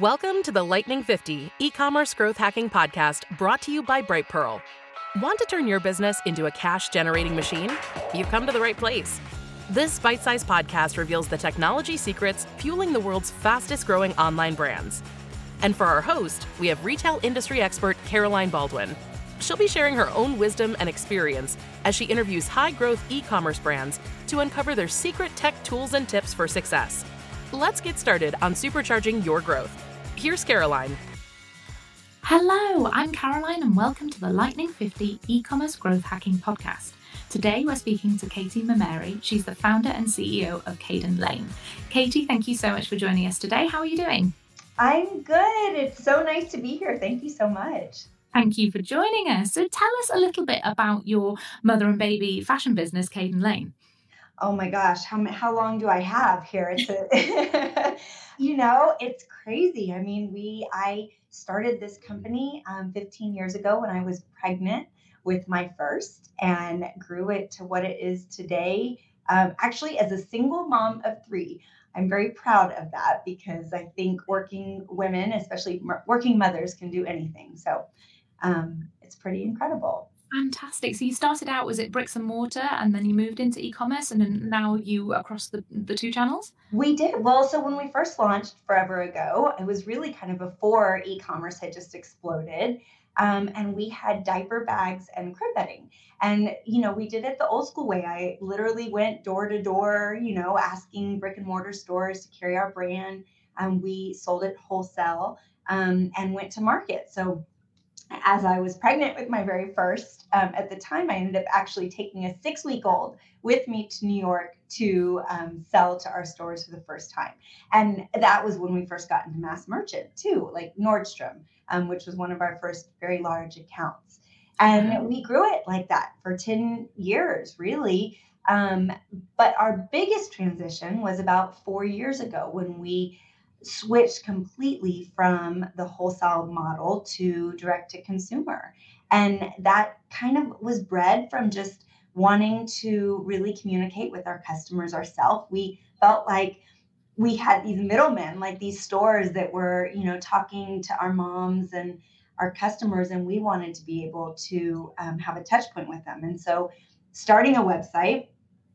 Welcome to the Lightning 50 e commerce growth hacking podcast brought to you by Brightpearl. Want to turn your business into a cash generating machine? You've come to the right place. This bite sized podcast reveals the technology secrets fueling the world's fastest growing online brands. And for our host, we have retail industry expert Caroline Baldwin. She'll be sharing her own wisdom and experience as she interviews high growth e commerce brands to uncover their secret tech tools and tips for success. Let's get started on supercharging your growth. Here's Caroline. Hello, I'm Caroline, and welcome to the Lightning 50 e commerce growth hacking podcast. Today, we're speaking to Katy Mimario. She's the founder and CEO of Caden Lane. Katie, thank you so much for joining us today. How are you doing? I'm good. It's so nice to be here. Thank you so much. Thank you for joining us. So, tell us a little bit about your mother and baby fashion business, Caden Lane oh my gosh, how how long do I have here? It's a, you know, it's crazy. I mean, we I started this company um, 15 years ago when I was pregnant with my first and grew it to what it is today. Um, actually, as a single mom of three, I'm very proud of that because I think working women, especially working mothers, can do anything. So um, it's pretty incredible. Fantastic. So you started out was it bricks and mortar, and then you moved into e-commerce, and then now you across the the two channels. We did well. So when we first launched forever ago, it was really kind of before e-commerce had just exploded, um, and we had diaper bags and crib bedding. And you know, we did it the old school way. I literally went door to door, you know, asking brick and mortar stores to carry our brand. And we sold it wholesale um, and went to market. So as I was pregnant with my very first, um, at the time, I ended up actually taking a six week old with me to New York to um, sell to our stores for the first time. And that was when we first got into mass merchant, too, like Nordstrom, um, which was one of our first very large accounts. And we grew it like that for 10 years, really. Um, but our biggest transition was about four years ago when we switched completely from the wholesale model to direct to consumer. And that kind of was bred from just wanting to really communicate with our customers ourselves. We felt like we had these middlemen, like these stores that were, you know, talking to our moms and our customers, and we wanted to be able to um, have a touch point with them. And so, starting a website,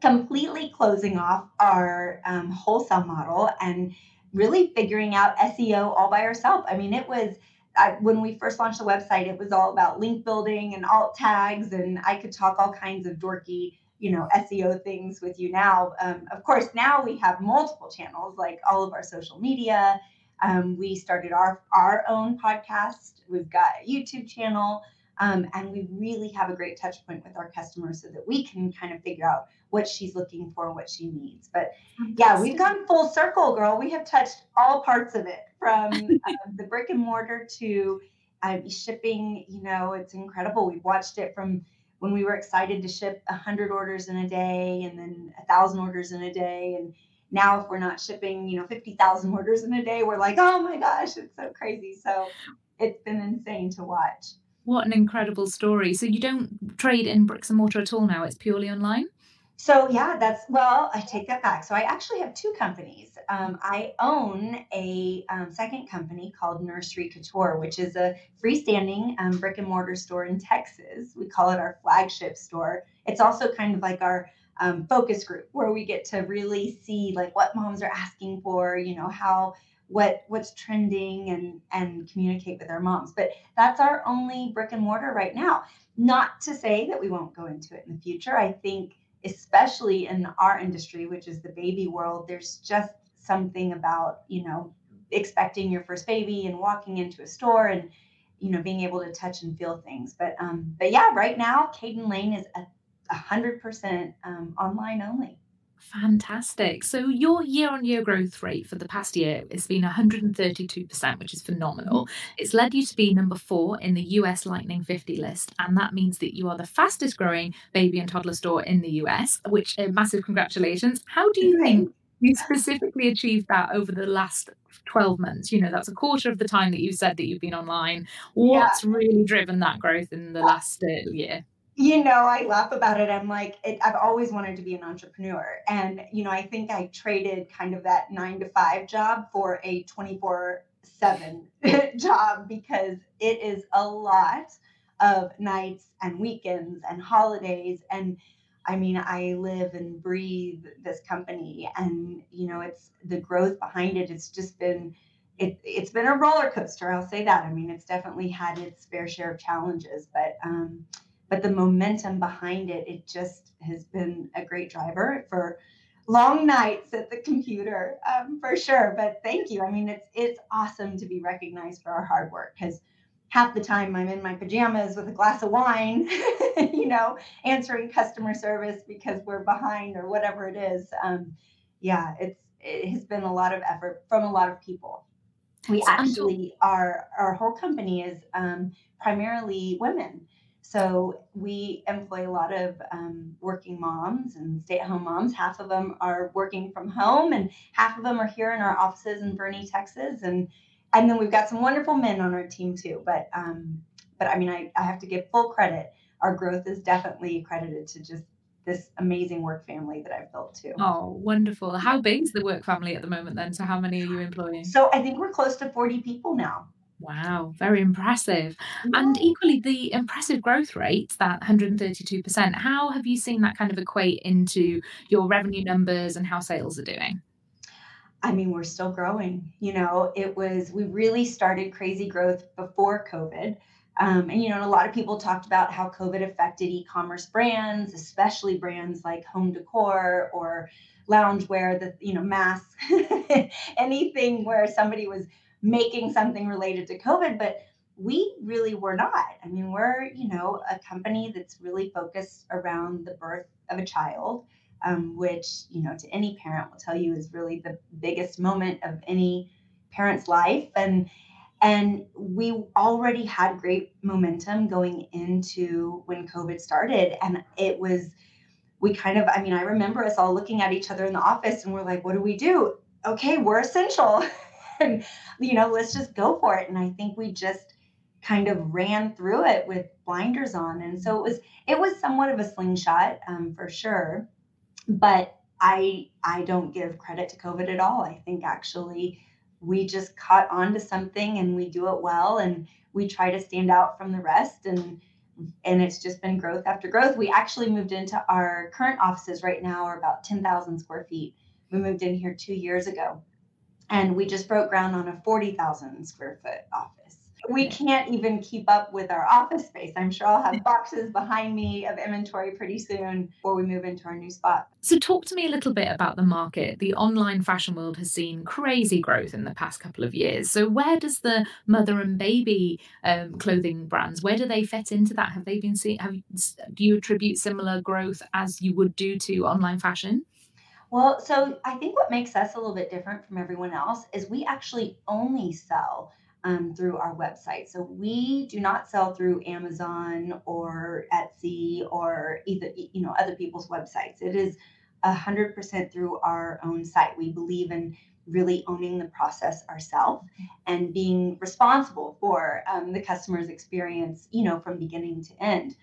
completely closing off our um, wholesale model and really figuring out SEO all by herself. I mean, it was I, when we first launched the website, it was all about link building and alt tags, and I could talk all kinds of dorky, you know, SEO things with you now. Um, of course, now we have multiple channels, like all of our social media. Um, we started our our own podcast. We've got a YouTube channel. Um, and we really have a great touch point with our customers so that we can kind of figure out what she's looking for, what she needs. But yeah, we've gone full circle, girl. We have touched all parts of it from uh, the brick and mortar to uh, shipping. You know, it's incredible. We've watched it from when we were excited to ship 100 orders in a day and then a 1,000 orders in a day. And now, if we're not shipping, you know, 50,000 orders in a day, we're like, oh my gosh, it's so crazy. So it's been insane to watch. What an incredible story. So you don't trade in bricks and mortar at all now, it's purely online? So yeah, that's well. I take that back. So I actually have two companies. Um, I own a um, second company called Nursery Couture, which is a freestanding um, brick and mortar store in Texas. We call it our flagship store. It's also kind of like our um, focus group where we get to really see like what moms are asking for. You know how what what's trending and and communicate with our moms. But that's our only brick and mortar right now. Not to say that we won't go into it in the future. I think especially in our industry which is the baby world there's just something about you know expecting your first baby and walking into a store and you know being able to touch and feel things. But um but yeah right now caden lane is a, hundred percent um, online only Fantastic. So your year-on-year growth rate for the past year has been 132%, which is phenomenal. Mm-hmm. It's led you to be number four in the US Lightning 50 list, and that means that you are the fastest growing baby and toddler store in the US, which uh, massive congratulations. How do you think you specifically achieved that over the last 12 months? You know, that's a quarter of the time that you've said that you've been online. What's yeah. really driven that growth in the last uh, year? You know, I laugh about it. I'm like, it, I've always wanted to be an entrepreneur. And, you know, I think I traded kind of that nine to five job for a 24 seven job because it is a lot of nights and weekends and holidays and I mean, I live and breathe this company, and you know, it's the growth behind it. It's just been, it, it's been a roller coaster. I'll say that. I mean, it's definitely had its fair share of challenges, but um, but the momentum behind it, it just has been a great driver for long nights at the computer, um, for sure. But thank you. I mean, it's it's awesome to be recognized for our hard work because half the time I'm in my pajamas with a glass of wine, you know, answering customer service because we're behind or whatever it is. Um, yeah, it's it has been a lot of effort from a lot of people. We actually our our whole company is um, primarily women. So we employ a lot of um, working moms and stay-at-home moms. Half of them are working from home, and half of them are here in our offices in Boerne, Texas. And and then we've got some wonderful men on our team too. But um, but I mean, I, I have to give full credit. Our growth is definitely credited to just this amazing work family that I've built too. Oh, wonderful. How big is the work family at the moment then? So how many are you employing? So I think we're close to 40 people now. Wow, very impressive. Yeah. And equally, the impressive growth rate, that 132%, how have you seen that kind of equate into your revenue numbers and how sales are doing? I mean, we're still growing. You know, it was, we really started crazy growth before COVID. Um, and, you know, a lot of people talked about how COVID affected e commerce brands, especially brands like home decor or loungewear, the, you know, masks, anything where somebody was making something related to COVID. But we really were not. I mean, we're, you know, a company that's really focused around the birth of a child um, which you know to any parent will tell you is really the biggest moment of any parent's life and and we already had great momentum going into when covid started and it was we kind of i mean i remember us all looking at each other in the office and we're like what do we do okay we're essential and you know let's just go for it and i think we just kind of ran through it with blinders on and so it was it was somewhat of a slingshot um, for sure but I I don't give credit to COVID at all. I think actually we just caught on to something and we do it well and we try to stand out from the rest and and it's just been growth after growth. We actually moved into our current offices right now are about 10,000 square feet. We moved in here two years ago and we just broke ground on a 40,000 square foot office we can't even keep up with our office space. I'm sure I'll have boxes behind me of inventory pretty soon before we move into our new spot. So, talk to me a little bit about the market. The online fashion world has seen crazy growth in the past couple of years. So, where does the mother and baby um, clothing brands where do they fit into that? Have they been seen? Have do you attribute similar growth as you would do to online fashion? Well, so I think what makes us a little bit different from everyone else is we actually only sell um, through our website. So we do not sell through Amazon or Etsy or either you know other people's websites. It is hundred percent through our own site. We believe in really owning the process ourselves and being responsible for um, the customer's experience, you know, from beginning to end.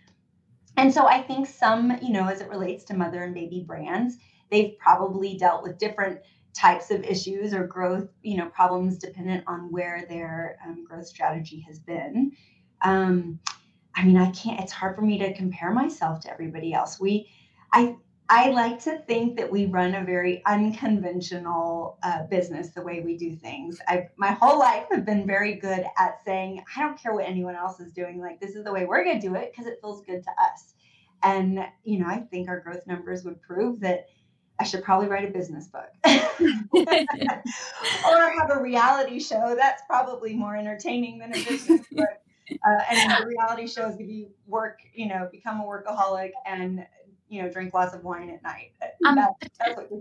And so I think some, you know, as it relates to mother and baby brands, they've probably dealt with different types of issues or growth, you know, problems dependent on where their um, growth strategy has been. Um, I mean, I can't. It's hard for me to compare myself to everybody else. We, I, I like to think that we run a very unconventional uh, business the way we do things. I my whole life have been very good at saying, I don't care what anyone else is doing. Like this is the way we're going to do it because it feels good to us. And you know, I think our growth numbers would prove that I should probably write a business book or have a reality show. That's probably more entertaining than a business book. Uh, and the reality shows give you work, you know, become a workaholic and you know drink lots of wine at night. Um,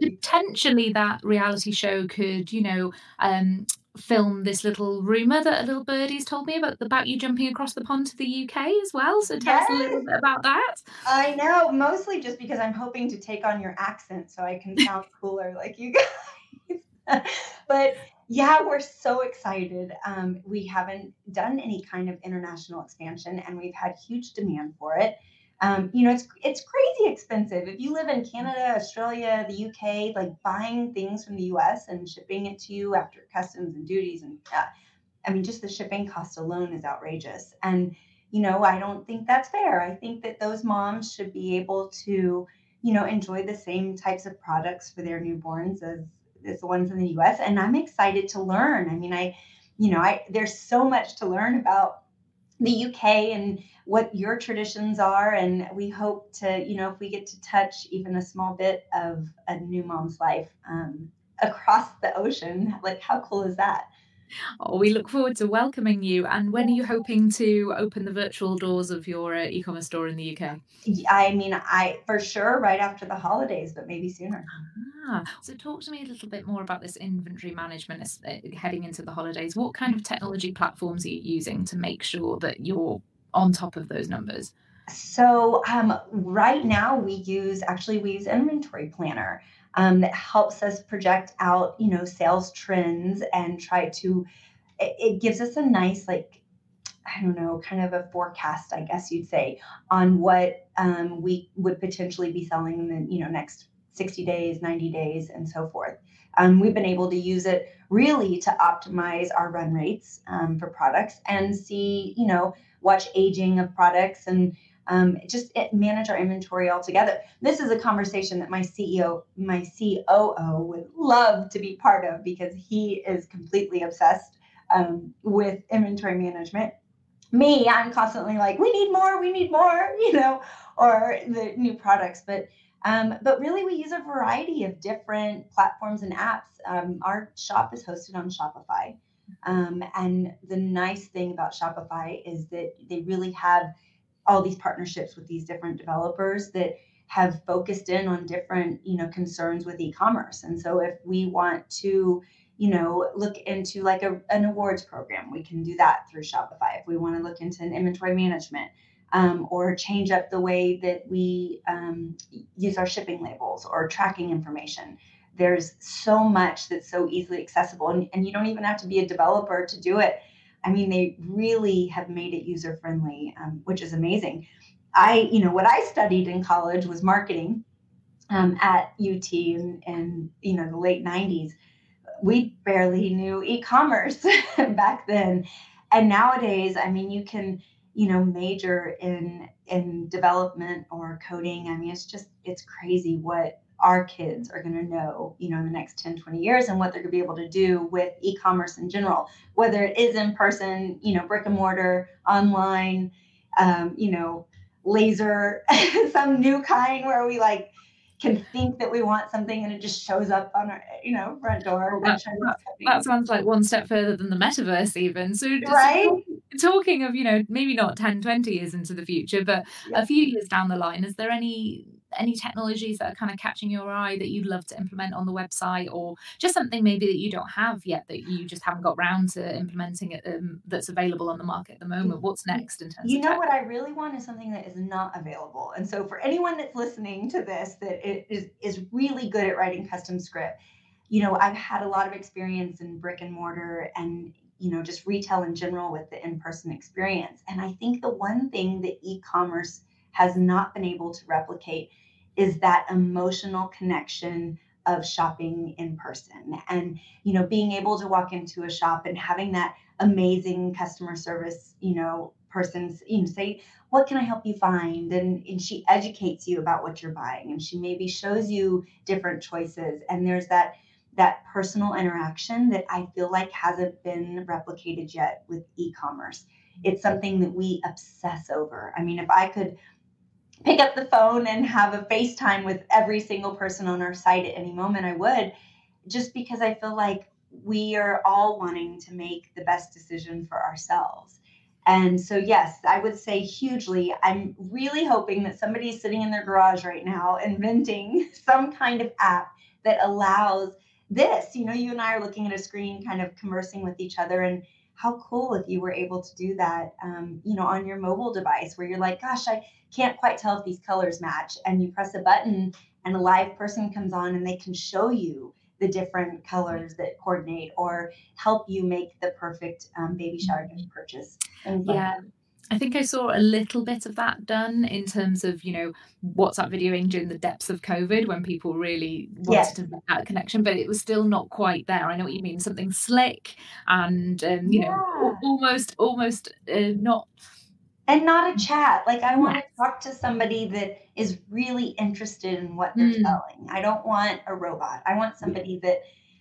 potentially, that reality show could, you know, um, film this little rumor that a little birdie's told me about about you jumping across the pond to the UK as well. So tell yes. us a little bit about that. I know, mostly just because I'm hoping to take on your accent so I can sound cooler like you guys. but yeah, we're so excited. Um, we haven't done any kind of international expansion, and we've had huge demand for it. Um, you know, it's it's crazy expensive. If you live in Canada, Australia, the UK, like buying things from the US and shipping it to you after customs and duties and uh, I mean, just the shipping cost alone is outrageous. And, you know, I don't think that's fair. I think that those moms should be able to, you know, enjoy the same types of products for their newborns as, as the ones in the US. And I'm excited to learn. I mean, I, you know, I there's so much to learn about the UK and what your traditions are. And we hope to, you know, if we get to touch even a small bit of a new mom's life um, across the ocean, like how cool is that? Oh, we look forward to welcoming you. And when are you hoping to open the virtual doors of your uh, e-commerce store in the UK? I mean, I for sure right after the holidays, but maybe sooner. Ah, so talk to me a little bit more about this inventory management uh, heading into the holidays. What kind of technology platforms are you using to make sure that you're on top of those numbers? So um, right now we use actually we use inventory planner um, that helps us project out, you know, sales trends and try to, it, it gives us a nice, like, I don't know, kind of a forecast, I guess you'd say, on what um, we would potentially be selling in the, you know, next 60 days, 90 days, and so forth. Um, we've been able to use it really to optimize our run rates um, for products and see, you know, watch aging of products and um, just manage our inventory altogether. This is a conversation that my CEO, my COO would love to be part of because he is completely obsessed um, with inventory management. Me, I'm constantly like, we need more, we need more, you know, or the new products. But um, but really, we use a variety of different platforms and apps. Um, our shop is hosted on Shopify. Um, and the nice thing about Shopify is that they really have all these partnerships with these different developers that have focused in on different you know concerns with e-commerce. And so if we want to you know look into like a, an awards program we can do that through shopify. If we want to look into an inventory management um, or change up the way that we um, use our shipping labels or tracking information there's so much that's so easily accessible and, and you don't even have to be a developer to do it I mean, they really have made it user friendly, um, which is amazing. I, you know, what I studied in college was marketing um, at UT in, in, you know, the late 90s. We barely knew e-commerce back then. And nowadays, I mean, you can, you know, major in in development or coding. I mean, it's just it's crazy what our kids are going to know, you know, in the next 10, 20 years and what they're going to be able to do with e-commerce in general, whether it is in person, you know, brick and mortar, online, um, you know, laser, some new kind where we like can think that we want something and it just shows up on our, you know, front door. That, that, that sounds like one step further than the metaverse even. So right? talking of, you know, maybe not 10, 20 years into the future, but yeah. a few years down the line, is there any any technologies that are kind of catching your eye that you'd love to implement on the website or just something maybe that you don't have yet that you just haven't got round to implementing it um, that's available on the market at the moment? What's next in terms you know what i really want is something that is not available and so for anyone that's listening to this that is is really good at writing custom script you know i've had a lot of experience in brick and mortar and you know just retail in general with the in-person experience and i think the one thing that e-commerce has not been able to replicate is that emotional connection of shopping in person. And you know being able to walk into a shop and having that amazing customer service you know person's you know say what can i help you find? And, and she educates you about what you're buying and she maybe shows you different choices. And there's that that personal interaction that i feel like hasn't been replicated yet with e-commerce. It's something that we obsess over. I mean if i could pick up the phone and have a FaceTime with every single person on our site at any moment, I would, just because I feel like we are all wanting to make the best decision for ourselves. And so, yes, I would say hugely. I'm really hoping that somebody is sitting in their garage right now inventing some kind of app that allows this. You know, you and I are looking at a screen, kind of conversing with each other. And how cool if you were able to do that, um, you know, on your mobile device where you're like, gosh, I, can't quite tell if these colors match. And you press a button and a live person comes on and they can show you the different colors that coordinate or help you make the perfect um, baby shower gift purchase. yeah. I think I saw a little bit of that done in terms of, you know, WhatsApp videoing during the depths of COVID when people really wanted Yes. to make that connection, but it was still not quite there. I know what you mean, something slick and, um, you know, almost, almost uh, not. And not a chat. Like I want Yes. to talk to somebody that is really interested in what they're Mm. selling. I don't want a robot. I want somebody that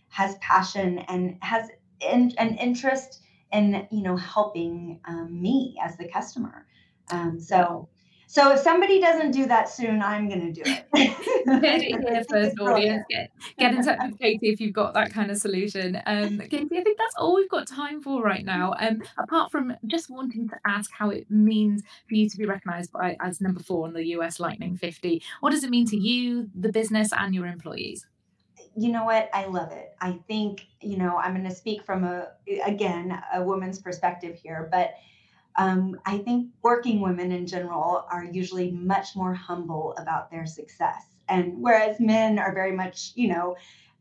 has passion and has in, an interest in you know helping um, me as the customer. Um, so so if somebody doesn't do that soon, I'm going to do it. Heard it here first, audience. Get, get in touch with Katy if you've got that kind of solution. Um, Katy, I think that's all we've got time for right now. Um, apart from just wanting to ask how it means for you to be recognised by as number four on the US Lightning 50, what does it mean to you, the business, and your employees? You know what? I love it. I think you know i'm going to speak from a again a woman's perspective here but um, i think working women in general are usually much more humble about their success. And whereas men are very much you know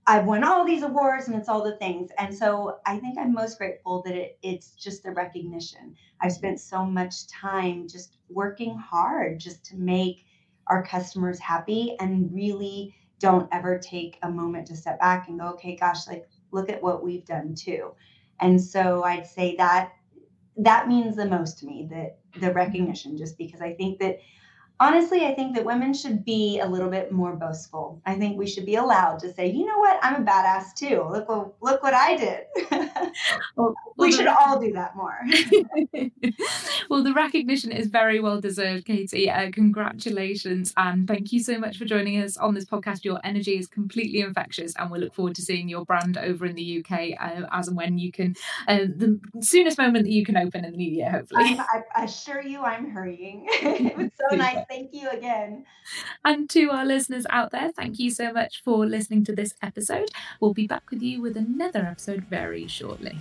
i've won all these awards and it's all the things. And so i think i'm most grateful that it, it's just the recognition. I've spent so much time just working hard just to make our customers happy and really don't ever take a moment to step back and go, okay, gosh, like look at what we've done too. And so I'd say that that means the most to me, that the recognition, just because I think that honestly, I think that women should be a little bit more boastful. I think we should be allowed to say, you know what, I'm a badass too. Look what look what I did. Well, we should all do that more. well, the recognition is very well deserved, Katy. Uh, congratulations. And thank you so much for joining us on this podcast. Your energy is completely infectious, and we look forward to seeing your brand over in the UK uh, as and when you can, uh, the soonest moment that you can open in the new year, hopefully. I, I assure you I'm hurrying. it was so nice. Thank you again. And to our listeners out there, thank you so much for listening to this episode. We'll be back with you with another episode very shortly.